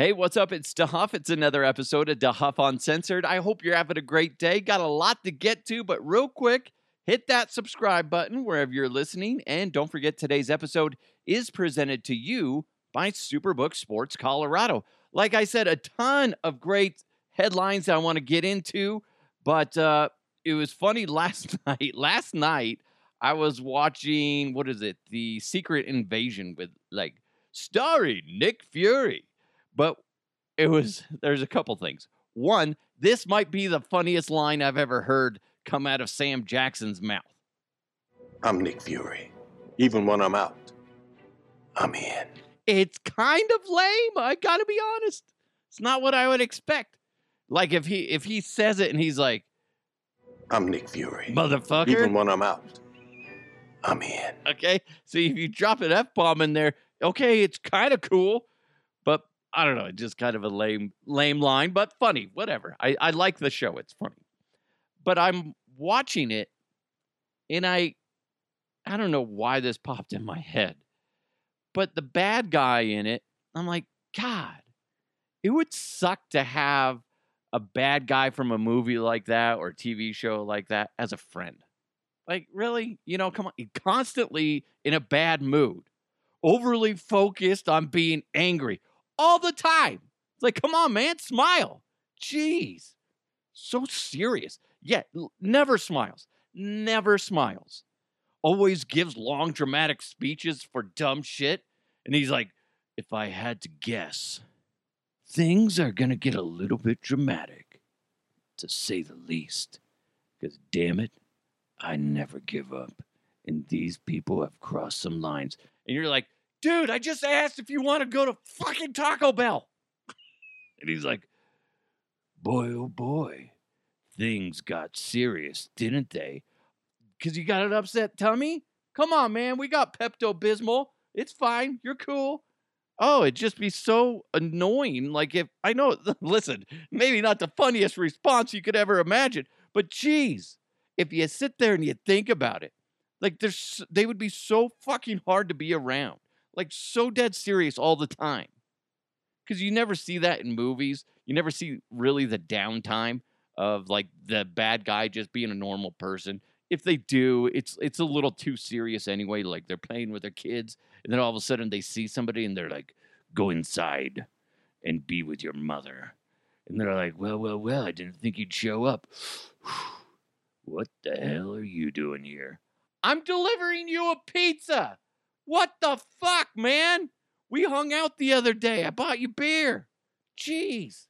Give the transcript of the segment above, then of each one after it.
Hey, what's up? It's DeHuff. It's another episode of DeHuff Uncensored. I hope you're having a great day. Got a lot to get to, but real quick, hit that subscribe button wherever you're listening. And don't forget, today's episode is presented to you by Superbook Sports Colorado. Like I said, a ton of great headlines that I want to get into, but uh, it was funny last night. Last night, I was watching, what is it? The Secret Invasion with like starring Nick Fury. But it was, there's a couple things. One, this might be the funniest line I've ever heard come out of Sam Jackson's mouth. I'm Nick Fury. Even when I'm out, I'm in. It's kind of lame. I gotta be honest. It's not what I would expect. Like if he if he says it and he's like, I'm Nick Fury. motherfucker. Even when I'm out, I'm in. okay. See if you drop an F bomb in there, okay, it's kind of cool. I don't know, just kind of a lame, lame line, but funny. Whatever. I, I like the show. It's funny. But I'm watching it and I I don't know why this popped in my head. But the bad guy in it, I'm like, God, it would suck to have a bad guy from a movie like that or TV show like that as a friend. Like, really? You know, come on. Constantly in a bad mood, overly focused on being angry all the time. It's like, come on, man, smile. Jeez. So serious. Yet never smiles. Never smiles. Always gives long dramatic speeches for dumb shit. And he's like, if I had to guess, things are going to get a little bit dramatic, to say the least. Because damn it, I never give up. And these people have crossed some lines. And you're like, dude, I just asked if you want to go to fucking Taco Bell. and he's like, boy, oh boy, things got serious, didn't they? Because you got an upset tummy? Come on, man. We got Pepto Bismol. It's fine. You're cool. Oh, it'd just be so annoying. Like if I know, listen, maybe not the funniest response you could ever imagine, but geez, if you sit there and you think about it, like there's they would be so fucking hard to be around, like so dead serious all the time. Because you never see that in movies. You never see really the downtime of like the bad guy just being a normal person. If they do, it's it's a little too serious anyway. Like they're playing with their kids, and then all of a sudden they see somebody and they're like, "Go inside and be with your mother," and they're like, "Well, well, well, I didn't think you'd show up." What the hell are you doing here? I'm delivering you a pizza. What the fuck, man? We hung out the other day. I bought you beer. Jeez.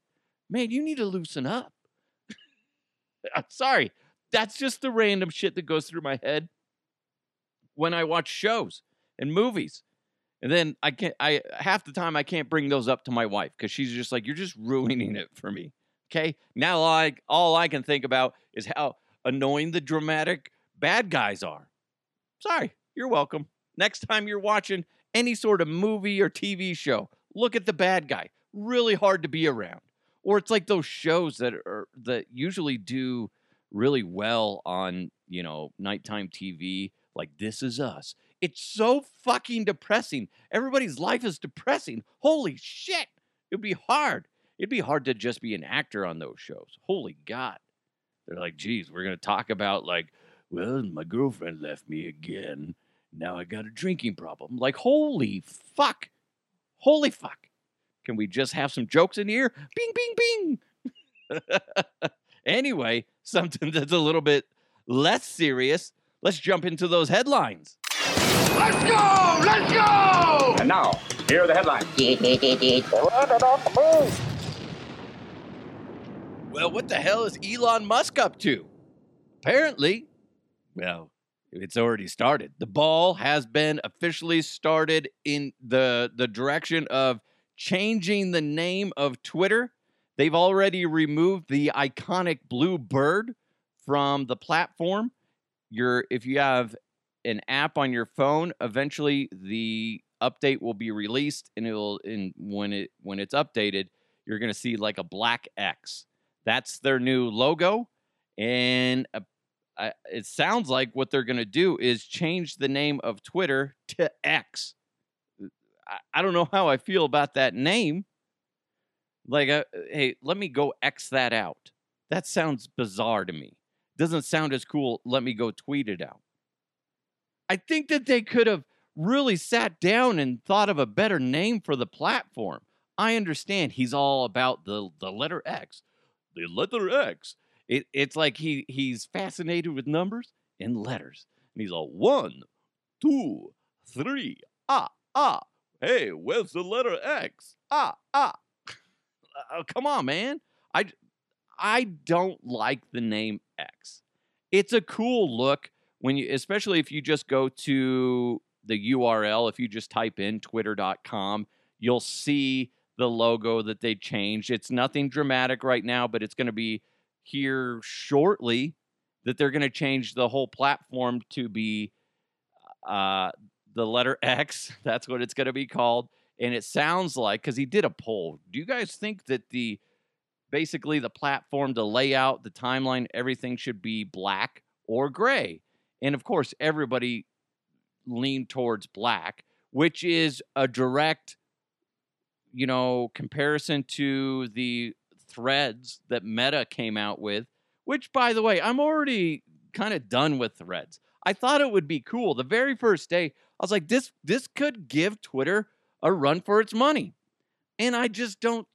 Man, you need to loosen up. Sorry. That's just the random shit that goes through my head when I watch shows and movies. And then I can't I half the time I can't bring those up to my wife because she's just like, you're just ruining it for me. Okay. Now I all I can think about is how annoying the dramatic bad guys are. Sorry, you're welcome. Next time you're watching any sort of movie or TV show, look at the bad guy. Really hard to be around. Or it's like those shows that are that usually do really well on, you know, nighttime TV, like This Is Us. It's so fucking depressing. Everybody's life is depressing. Holy shit. It'd be hard. It'd be hard to just be an actor on those shows. Holy God. They're like, geez, we're going to talk about, like, well, my girlfriend left me again. Now I got a drinking problem. Like, holy fuck. Holy fuck. Can we just have some jokes in here? Bing, bing, bing. anyway, something that's a little bit less serious. Let's jump into those headlines. Let's go! Let's go! And now, here are the headlines. Well, what the hell is Elon Musk up to? Apparently, well, it's already started. The ball has been officially started in the the direction of changing the name of Twitter. They've already removed the iconic blue bird from the platform. Your if you have an app on your phone, eventually the update will be released and it'll in when it when it's updated, you're going to see like a black X. That's their new logo and I, it sounds like what they're going to do is change the name of Twitter to X. I, I don't know how I feel about that name, Like, uh, hey, let me go X that out. That sounds bizarre to me. Doesn't sound as cool. Let me go tweet it out. I think that they could have really sat down and thought of a better name for the platform. I understand he's all about the the letter X. The letter X. It, it's like he he's fascinated with numbers and letters. And he's all one, two, three, ah, ah. Hey, where's the letter X? Ah, ah. Uh, come on, man. I I don't like the name X. It's a cool look when you especially if you just go to the URL, if you just type in twitter.com, you'll see the logo that they changed. It's nothing dramatic right now, but it's going to be here shortly that they're going to change the whole platform to be uh, the letter X. That's what it's going to be called. And it sounds like because he did a poll. Do you guys think that the basically the platform, the layout, the timeline, everything should be black or gray? And of course, everybody leaned towards black, which is a direct, you know, comparison to the threads that Meta came out with, which, by the way, I'm already kind of done with threads. I thought it would be cool. The very first day, I was like, this this could give Twitter a run for its money. And I just don't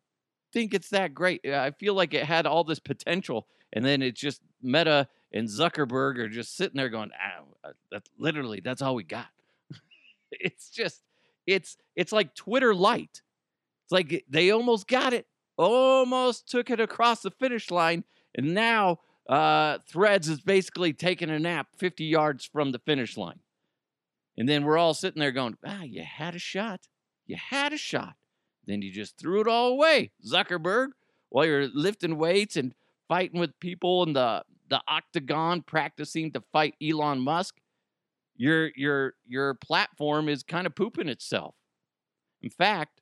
think it's that great. I feel like it had all this potential, and then it's just Meta and Zuckerberg are just sitting there going, ah, that's literally that's all we got. it's just it's it's like Twitter light. It's like they almost got it, almost took it across the finish line, and now uh, Threads is basically taking a nap 50 yards from the finish line. And then we're all sitting there going, ah, you had a shot. You had a shot. Then you just threw it all away, Zuckerberg, while you're lifting weights and fighting with people in the, the octagon practicing to fight Elon Musk. Your your your platform is kind of pooping itself. In fact,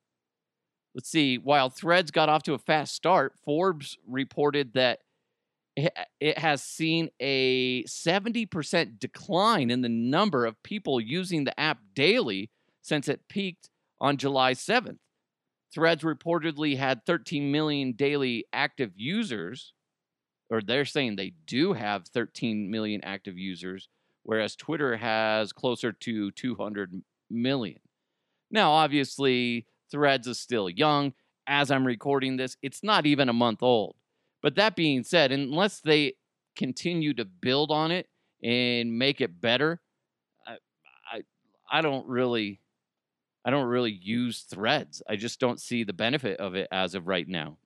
let's see, while Threads got off to a fast start, Forbes reported that it uh, has seen a 70% decline in the number of people using the app daily since it peaked on July 7th. Threads reportedly had 13 million daily active users, or they're saying they do have 13 million active users, whereas Twitter has closer to 200 million. Now, obviously, Threads is still young. As I'm recording this, it's not even a month old. But that being said, unless they continue to build on it and make it better, I, I, I don't really, I don't really use threads. I just don't see the benefit of it as of right now.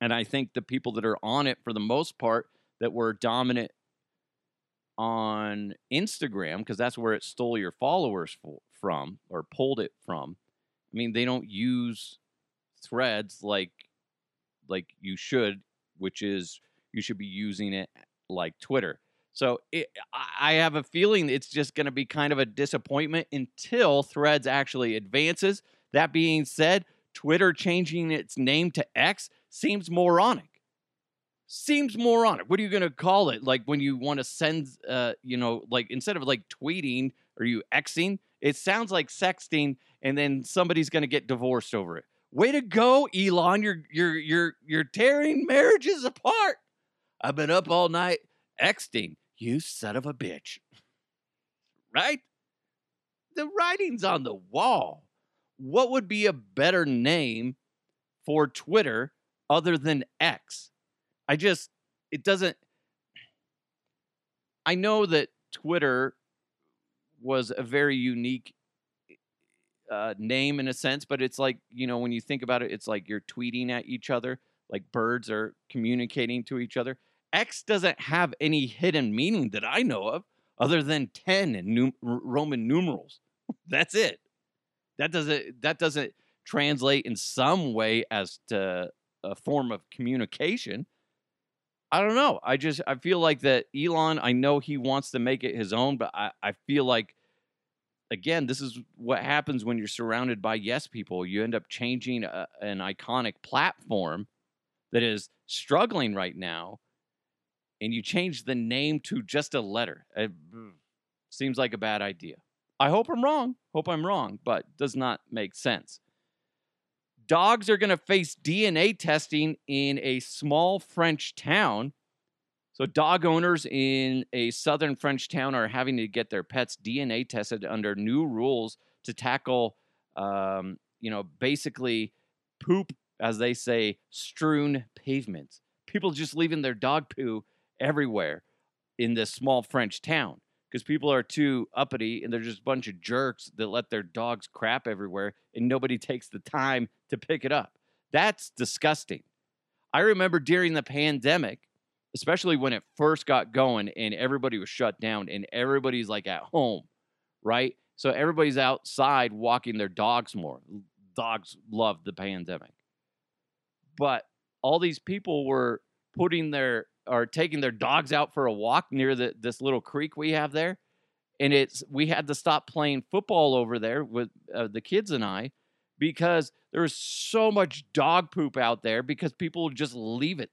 And I think the people that are on it for the most part that were dominant on Instagram, because that's where it stole your followers from or pulled it from. I mean, they don't use threads like like you should, which is you should be using it like Twitter. So it, I have a feeling it's just going to be kind of a disappointment until Threads actually advances. That being said, Twitter changing its name to X seems moronic. Seems moronic. What are you going to call it? Like when you want to send, uh, you know, like instead of like tweeting, are you Xing? It sounds like sexting, and then somebody's going to get divorced over it. Way to go, Elon. You're you're you're you're tearing marriages apart. I've been up all night exting. You son of a bitch. Right? The writing's on the wall. What would be a better name for Twitter other than X? I just it doesn't I know that Twitter was a very unique uh, name in a sense, but it's like you know when you think about it, it's like you're tweeting at each other, like birds are communicating to each other. X doesn't have any hidden meaning that I know of, other than ten and num- Roman numerals. That's it. That doesn't that doesn't translate in some way as to a form of communication. I don't know. I just I feel like that Elon. I know he wants to make it his own, but I I feel like again, this is what happens when you're surrounded by yes people. You end up changing a, an iconic platform that is struggling right now, and you change the name to just a letter. It seems like a bad idea. I hope I'm wrong. Hope I'm wrong, but does not make sense. Dogs are going to face DNA testing in a small French town. So, dog owners in a southern French town are having to get their pets DNA tested under new rules to tackle, um, you know, basically poop, as they say, strewn pavements. People just leaving their dog poo everywhere in this small French town because people are too uppity and they're just a bunch of jerks that let their dogs crap everywhere and nobody takes the time to pick it up. That's disgusting. I remember during the pandemic, especially when it first got going and everybody was shut down and everybody's like at home, right? So everybody's outside walking their dogs more. Dogs love the pandemic. But all these people were putting their are taking their dogs out for a walk near the this little creek we have there, and it's we had to stop playing football over there with uh, the kids and I because there was so much dog poop out there because people just leave it.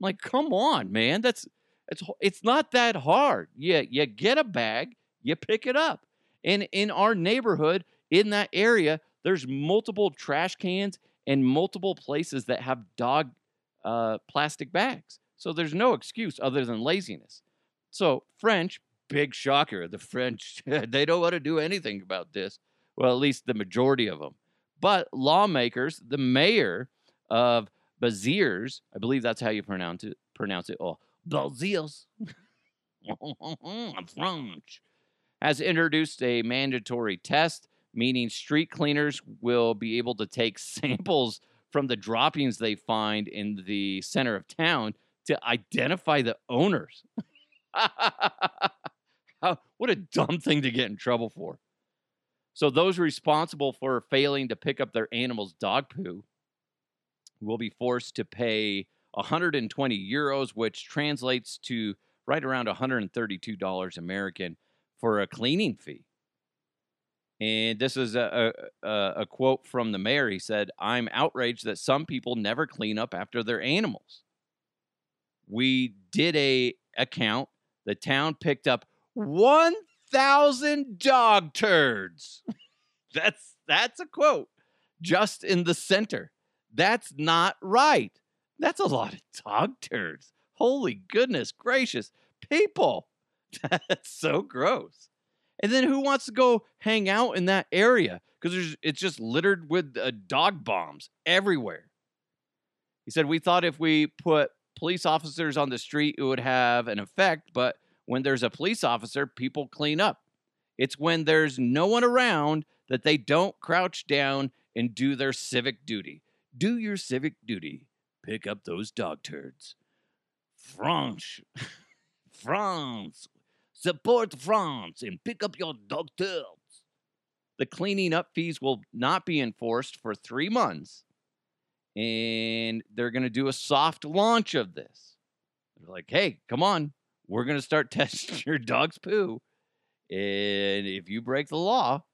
Like, come on, man, that's it's it's not that hard. Yeah, you get a bag, you pick it up, and in our neighborhood, in that area, there's multiple trash cans and multiple places that have dog uh, plastic bags. So there's no excuse other than laziness. So, French, big shocker. The French, they don't want to do anything about this. Well, at least the majority of them. But lawmakers, the mayor of Béziers, I believe that's how you pronounce it, pronounce it. Oh, Béziers, French, has introduced a mandatory test, meaning street cleaners will be able to take samples from the droppings they find in the center of town to identify the owners. How, what a dumb thing to get in trouble for. So, those responsible for failing to pick up their animal's dog poo will be forced to pay 120 euros, which translates to right around $132 American for a cleaning fee. And this is a, a, a, quote from the mayor. He said, I'm outraged that some people never clean up after their animals we did a account. The town picked up 1,000 dog turds. that's that's a quote just in the center. That's not right. That's a lot of dog turds. Holy goodness gracious. People. That's so gross. And then who wants to go hang out in that area? Because it's just littered with uh, dog bombs everywhere. He said, We thought if we put police officers on the street, it would have an effect. But when there's a police officer, people clean up. It's when there's no one around that they don't crouch down and do their civic duty. Do your civic duty. Pick up those dog turds. France. France. Support France and pick up your dog turds. The cleaning up fees will not be enforced for three months and they're going to do a soft launch of this. They're like, hey, come on, we're going to start testing your dog's poo. And if you break the law,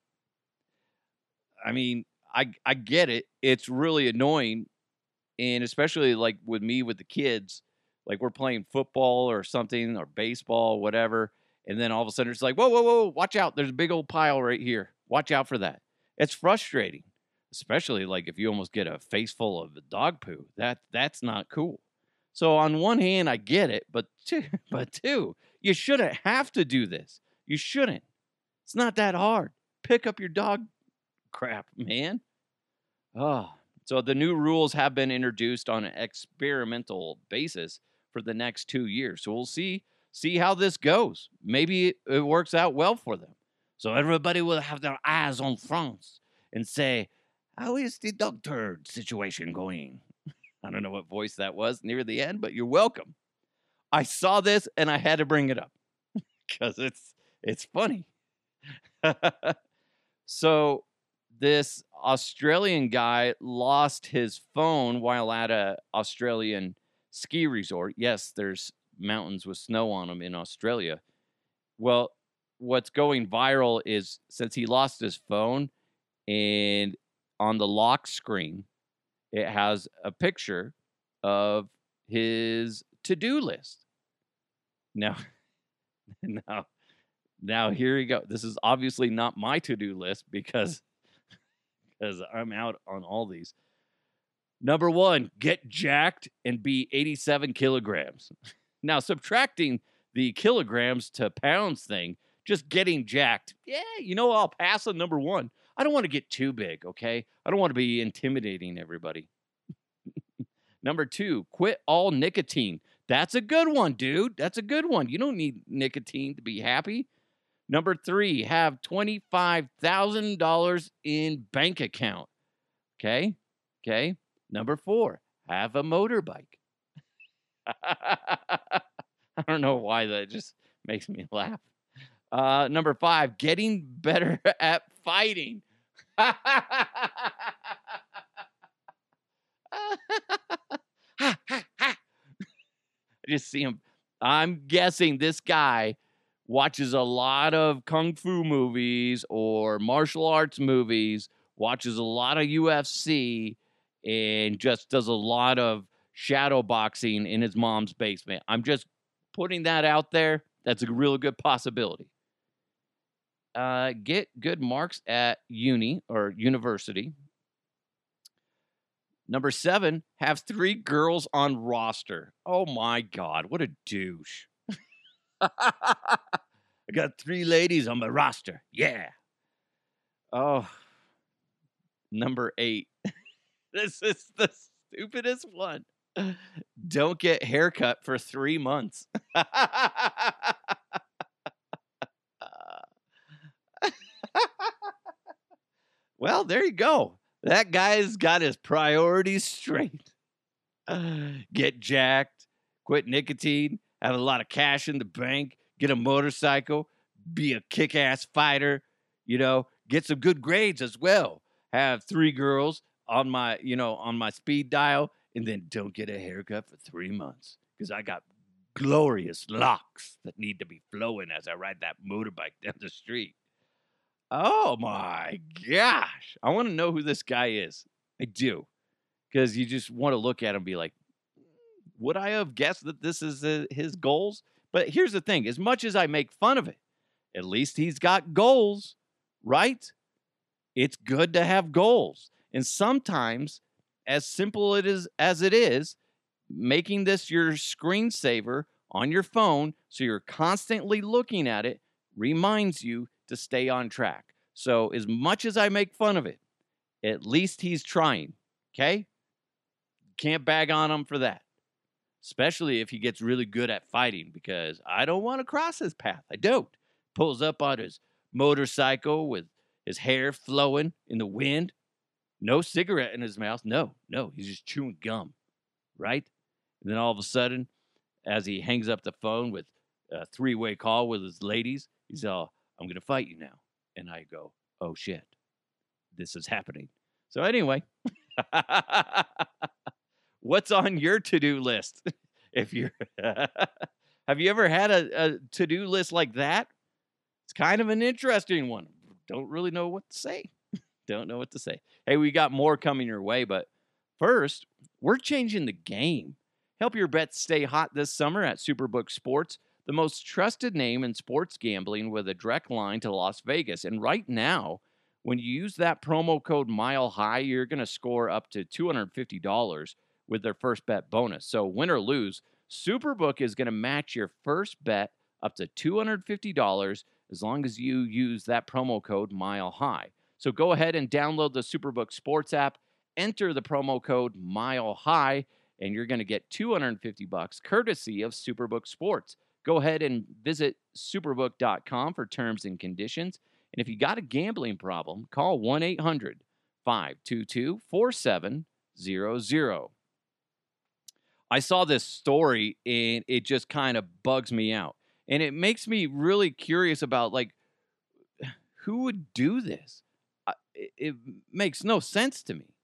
I mean, I, I get it. It's really annoying. And especially like with me with the kids, like we're playing football or something or baseball, whatever. And then all of a sudden it's like, whoa, whoa, whoa, watch out. There's a big old pile right here. Watch out for that. It's frustrating especially like if you almost get a face full of dog poo. That that's not cool. So on one hand, I get it, but two, but two, you shouldn't have to do this. You shouldn't. It's not that hard. Pick up your dog crap, man. Oh, so the new rules have been introduced on an experimental basis for the next two years. So we'll see see how this goes. Maybe it, works out well for them. So everybody will have their eyes on France and say, how is the dog turd situation going? I don't know what voice that was near the end, but you're welcome. I saw this and I had to bring it up because it's it's funny. so this Australian guy lost his phone while at a Australian ski resort. Yes, there's mountains with snow on them in Australia. Well, what's going viral is since he lost his phone and on the lock screen, it has a picture of his to-do list. Now, now, now here you go. This is obviously not my to-do list because because I'm out on all these. Number one, get jacked and be 87 kilograms. Now, subtracting the kilograms to pounds thing, just getting jacked, yeah, you know, I'll pass on number one. I don't want to get too big, okay? I don't want to be intimidating everybody. number two, quit all nicotine. That's a good one, dude. That's a good one. You don't need nicotine to be happy. Number three, have $25,000 in bank account. Okay. Okay. Number four, have a motorbike. I don't know why that just makes me laugh. Uh, number five, getting better at fighting. I just see him. I'm guessing this guy watches a lot of kung fu movies or martial arts movies, watches a lot of UFC, and just does a lot of shadow boxing in his mom's basement. I'm just putting that out there. That's a real good possibility. Uh, get good marks at uni or university. Number seven, have three girls on roster. Oh my God, what a douche. I got three ladies on my roster. Yeah. Oh, number eight. this is the stupidest one. Don't get haircut for three months. well, there you go. That guy's got his priorities straight. Get jacked, quit nicotine, have a lot of cash in the bank, get a motorcycle, be a kick ass fighter, you know, get some good grades as well. Have three girls on my, you know, on my speed dial, and then don't get a haircut for three months because I got glorious locks that need to be flowing as I ride that motorbike down the street. Oh my gosh. I want to know who this guy is. I do. Because you just want to look at him and be like, would I have guessed that this is uh, his goals? But here's the thing as much as I make fun of it, at least he's got goals, right? It's good to have goals. And sometimes, as simple it is as it is, making this your screensaver on your phone so you're constantly looking at it reminds you to stay on track. So, as much as I make fun of it, at least he's trying. Okay? Can't bag on him for that especially if he gets really good at fighting, because I don't want to cross his path. I don't. Pulls up on his motorcycle with his hair flowing in the wind, no cigarette in his mouth. No, no, he's just chewing gum, right? And then all of a sudden, as he hangs up the phone with a three way call with his ladies, he's all, I'm going to fight you now. And I go, oh shit, this is happening. So, anyway. what's on your to-do list? If you're have you ever had a, a to-do list like that? It's kind of an interesting one. Don't really know what to say. Don't know what to say. Hey we got more coming your way but first we're changing the game. Help your bets stay hot this summer at superbook sports the most trusted name in sports gambling with a direct line to las vegas. And right now when you use that promo code mile high you're going to score up to $250 with their first bet bonus. So, win or lose, Superbook is going to match your first bet up to $250 as long as you use that promo code Mile High. So, go ahead and download the Superbook Sports app, enter the promo code Mile High, and you're going to get 250 bucks courtesy of Superbook Sports. Go ahead and visit superbook.com for terms and conditions. And if you got a gambling problem, call 1 800 522 4700. I saw this story and it just kind of bugs me out. And it makes me really curious about like who would do this? It, makes no sense to me.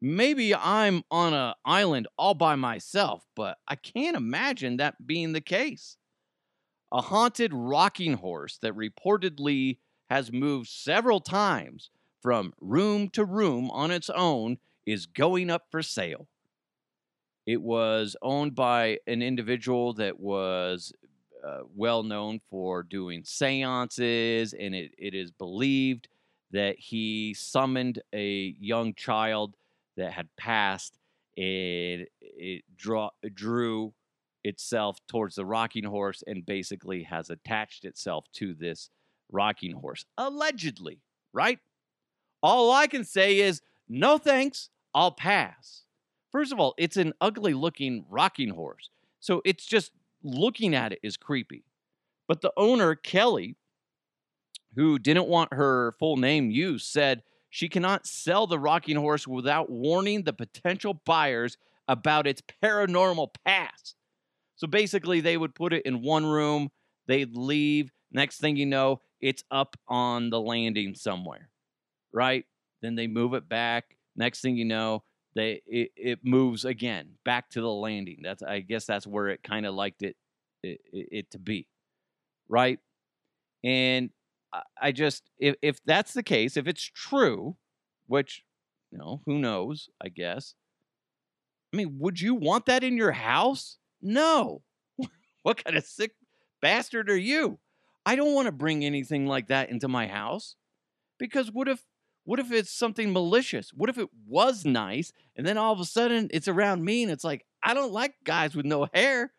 Maybe I'm on an island all by myself, but I can't imagine that being the case. A haunted rocking horse that reportedly has moved several times from room to room on its own is going up for sale. It was owned by an individual that was uh, well known for doing seances, and it, it is believed that he summoned a young child that had passed and it draw drew itself towards the rocking horse and basically has attached itself to this rocking horse allegedly right? All i can say is no thanks i'll pass first of all it's an ugly looking rocking horse so it's just looking at it is creepy but the owner kelly who didn't want her full name used said she cannot sell the rocking horse without warning the potential buyers about its paranormal past. So basically, they would put it in one room, they'd leave. Next thing you know, it's up on the landing somewhere, right? Then they move it back. Next thing you know, they it, it moves again back to the landing. That's I guess that's where it kind of liked it, it it to be, right? And I just if if that's the case, if it's true, which you know, who knows, I guess. I mean, would you want that in your house? No. what kind of sick bastard are you? I don't want to bring anything like that into my house. Because what if what if it's something malicious? What if it was nice and then all of a sudden it's around me and it's like, I don't like guys with no hair.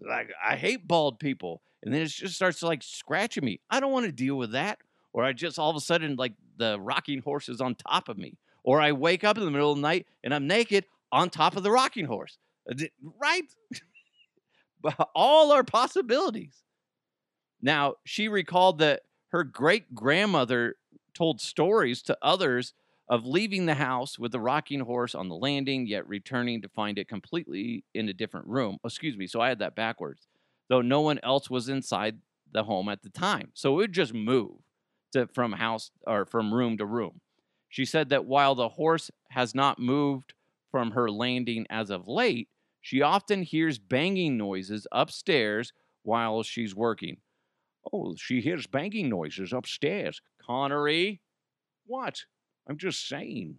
Like I hate bald people and then it just starts like scratching me. I don't want to deal with that. Or I just all of a sudden like the rocking horse is on top of me. Or I wake up in the middle of the night and I'm naked on top of the rocking horse. Uh, right? all are possibilities. Now, she recalled that her great grandmother told stories to others of leaving the house with the rocking horse on the landing, yet returning to find it completely in a different room. Oh, excuse me. So I had that backwards though no one else was inside the home at the time. So it would just move to, from house or from room to room. She said that while the horse has not moved from her landing as of late, she often hears banging noises upstairs while she's working. Oh, she hears banging noises upstairs. Connery? What? I'm just saying.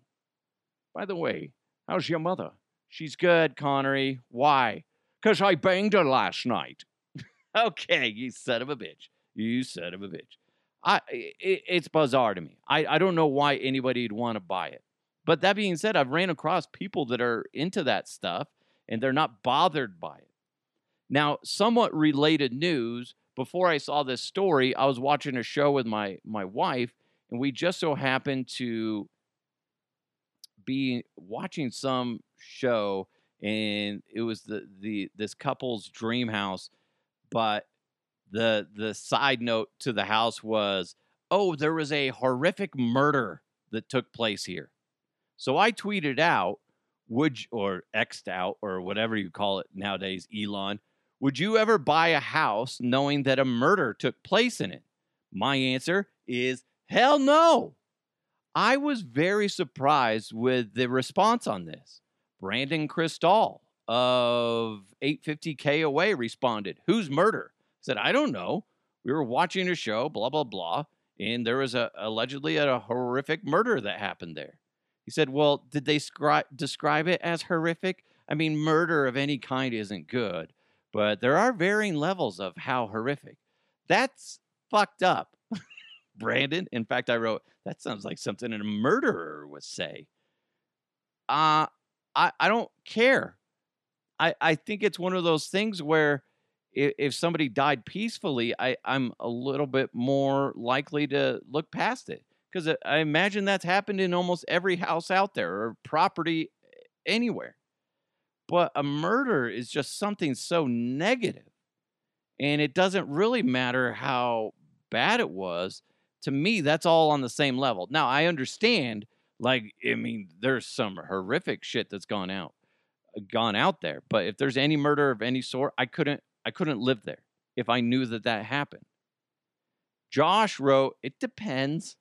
By the way, how's your mother? She's good, Connery. Why? Because I banged her last night okay, you son of a bitch. You son of a bitch. I it, it's bizarre to me. I, I don't know why anybody'd want to buy it. But that being said, I've ran across people that are into that stuff and they're not bothered by it. Now, somewhat related news, before I saw this story, I was watching a show with my my wife and we just so happened to be watching some show and it was the the this couple's dream house but the the side note to the house was, oh, there was a horrific murder that took place here. So I tweeted out, would or xed out or whatever you call it nowadays, Elon, would you ever buy a house knowing that a murder took place in it? My answer is hell no. I was very surprised with the response on this. Brandon Krisztal, of 850 KOA responded, Who's murder? Said, I don't know. We were watching a show, blah, blah, blah, and there was a allegedly a horrific murder that happened there. He said, Well, did they scri- describe it as horrific? I mean, murder of any kind isn't good, but there are varying levels of how horrific. That's fucked up. Brandon, in fact, I wrote, that sounds like something a murderer would say. Uh, I, I don't care I, I think it's one of those things where if, if somebody died peacefully, I, I'm a little bit more likely to look past it because I imagine that's happened in almost every house out there or property anywhere. But a murder is just something so negative, and it doesn't really matter how bad it was. To me, that's all on the same level. Now, I understand, like, I mean, there's some horrific shit that's gone out gone out there. But if there's any murder of any sort, I couldn't I couldn't live there if I knew that that happened. Josh wrote, "It depends."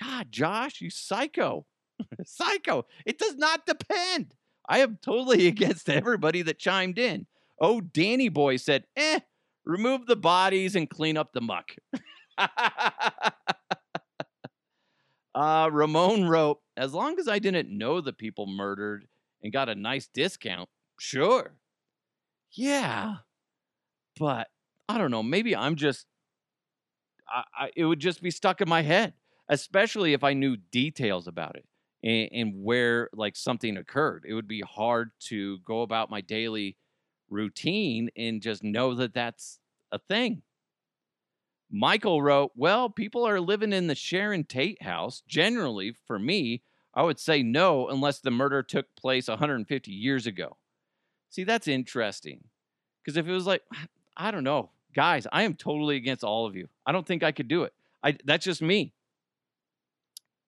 God, Josh, you psycho. psycho. It does not depend. I am totally against everybody that chimed in. Oh, Danny Boy said, "Eh, remove the bodies and clean up the muck." uh, Ramon wrote, "As long as I didn't know the people murdered and got a nice discount, sure. Yeah. But I don't know. Maybe I'm just, I, I, it would just be stuck in my head, especially if I knew details about it. And, and where like something occurred. It would be hard to go about my daily routine and just know that that's a thing. Michael wrote, Well, people are living in the Sharon Tate house. Generally, for me, I would say no unless the murder took place 150 years ago. See, that's interesting. Because if it was like, ah, I don't know, guys, I am totally against all of you. I don't think I could do it. I that's just me.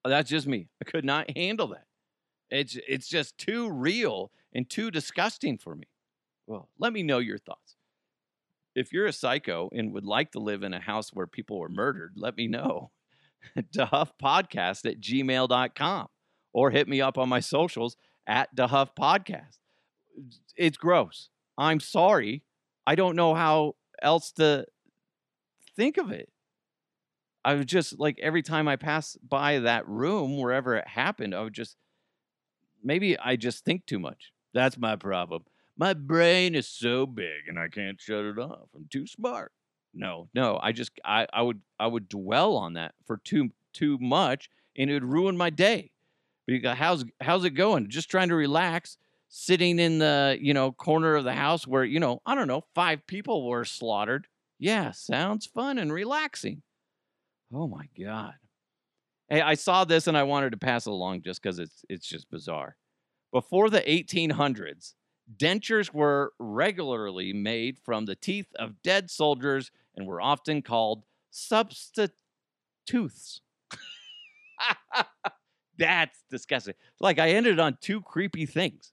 Oh, that's just me. I could not handle that. It's it's just too real and too disgusting for me. Well, let me know your thoughts. If you're a psycho and would like to live in a house where people were murdered, let me know. DeHuff Podcast at gmail.com or hit me up on my socials at DeHuff Podcast. It's gross. I'm sorry. I don't know how else to think of it. I would just like every time I pass by that room, wherever it happened, I would just maybe I just think too much. That's my problem. My brain is so big and I can't shut it off. I'm too smart. No, no, I just I, I would I would dwell on that for too too much and it would ruin my day. Because uh, how's how's it going? Just trying to relax, sitting in the, you know, corner of the house where, you know, I don't know, five people were slaughtered. Yeah, sounds fun and relaxing. Oh my god. Hey, I saw this and I wanted to pass it along just because it's it's just bizarre. Before the 1800s, dentures were regularly made from the teeth of dead soldiers and were often called substitutes. That's disgusting. Like I ended on two creepy things.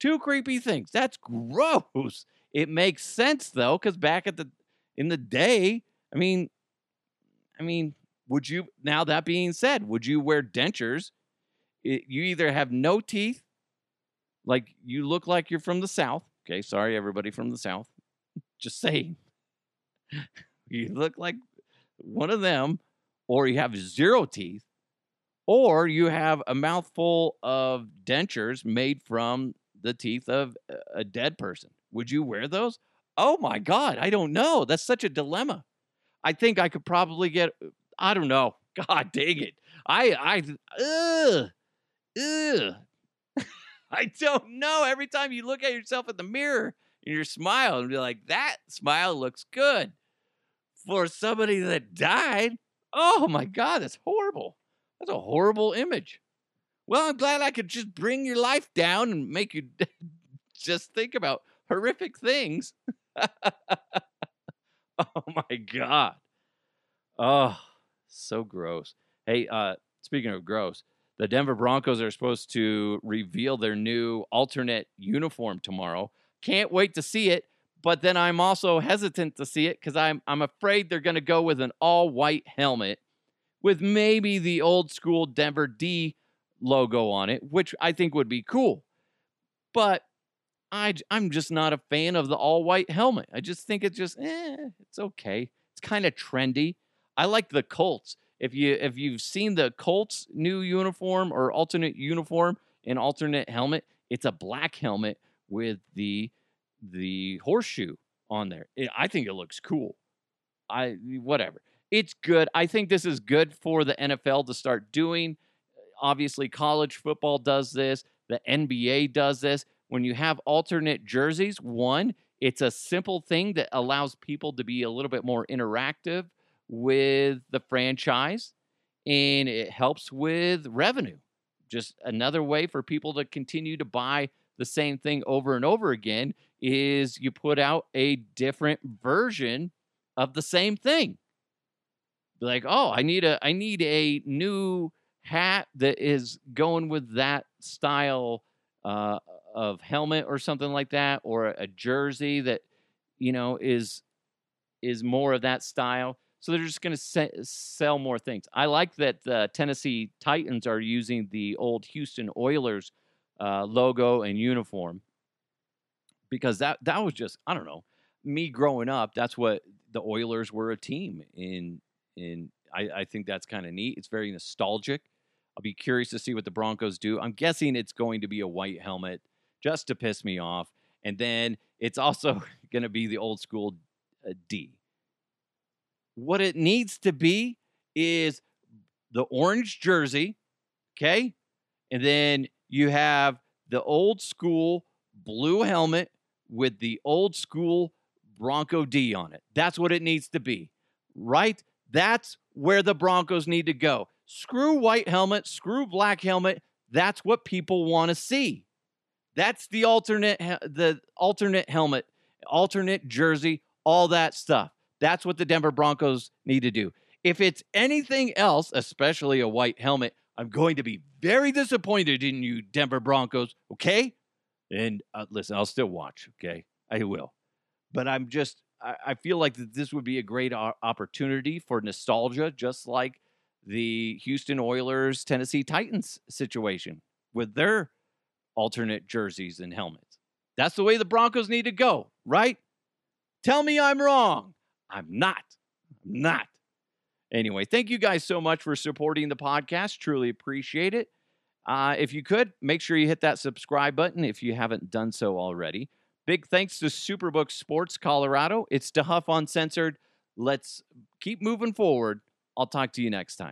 Two creepy things. That's gross. It makes sense though, because back at the in the day, I mean, I mean, would you now that being said, would you wear dentures? It, you either have no teeth, like you look like you're from the South. Okay, sorry, everybody from the South. Just saying. you look like one of them, or you have zero teeth, or you have a mouthful of dentures made from the teeth of a dead person. Would you wear those? Oh my God, I don't know. That's such a dilemma. I think I could probably get, I don't know. God dang it. I, I, ugh, ugh. I don't know. Every time you look at yourself in the mirror and you smile and be like, that smile looks good. For somebody that died, oh my God, that's horrible. That's a horrible image. Well, I'm glad I could just bring your life down and make you just think about horrific things. oh my God. Oh, so gross. Hey, uh, speaking of gross, the Denver Broncos are supposed to reveal their new alternate uniform tomorrow. Can't wait to see it, but then I'm also hesitant to see it because I'm I'm afraid they're going to go with an all white helmet with maybe the old school Denver D logo on it, which I think would be cool. But I I'm just not a fan of the all white helmet. I just think it's just eh, it's okay. It's kind of trendy. I like the Colts if you if you've seen the Colts new uniform or alternate uniform and alternate helmet, it's a black helmet with the the horseshoe on there. It, I think it looks cool. I whatever. It's good. I think this is good for the NFL to start doing. Obviously, college football does this. The NBA does this. When you have alternate jerseys, one, it's a simple thing that allows people to be a little bit more interactive with the franchise and it helps with revenue. Just another way for people to continue to buy the same thing over and over again is you put out a different version of the same thing. Like, oh, I need a I need a new hat that is going with that style uh, of helmet or something like that, or a jersey that you know is is more of that style. So they're just going to se- sell more things. I like that the Tennessee Titans are using the old Houston Oilers uh, logo and uniform because that that was just I don't know me growing up. That's what the Oilers were a team in. In I, I think that's kind of neat. It's very nostalgic. I'll be curious to see what the Broncos do. I'm guessing it's going to be a white helmet just to piss me off, and then it's also going to be the old school uh, D what it needs to be is the orange jersey, okay? And then you have the old school blue helmet with the old school Bronco D on it. That's what it needs to be, right? That's where the Broncos need to go. Screw white helmet, screw black helmet. That's what people want to see. That's the alternate the alternate helmet, alternate jersey, all that stuff. That's what the Denver Broncos need to do. If it's anything else, especially a white helmet, I'm going to be very disappointed in you, Denver Broncos. Okay? And uh, listen, I'll still watch. Okay, I will. But I'm just, I, feel like that this would be a great opportunity for nostalgia, just like the Houston Oilers, Tennessee Titans situation with their alternate jerseys and helmets. That's the way the Broncos need to go, right? Tell me I'm wrong. I'm not. I'm not. Anyway, thank you guys so much for supporting the podcast. Truly appreciate it. Uh, if you could, make sure you hit that subscribe button if you haven't done so already. Big thanks to Superbook Sports Colorado. It's DeHuff Uncensored. Let's keep moving forward. I'll talk to you next time.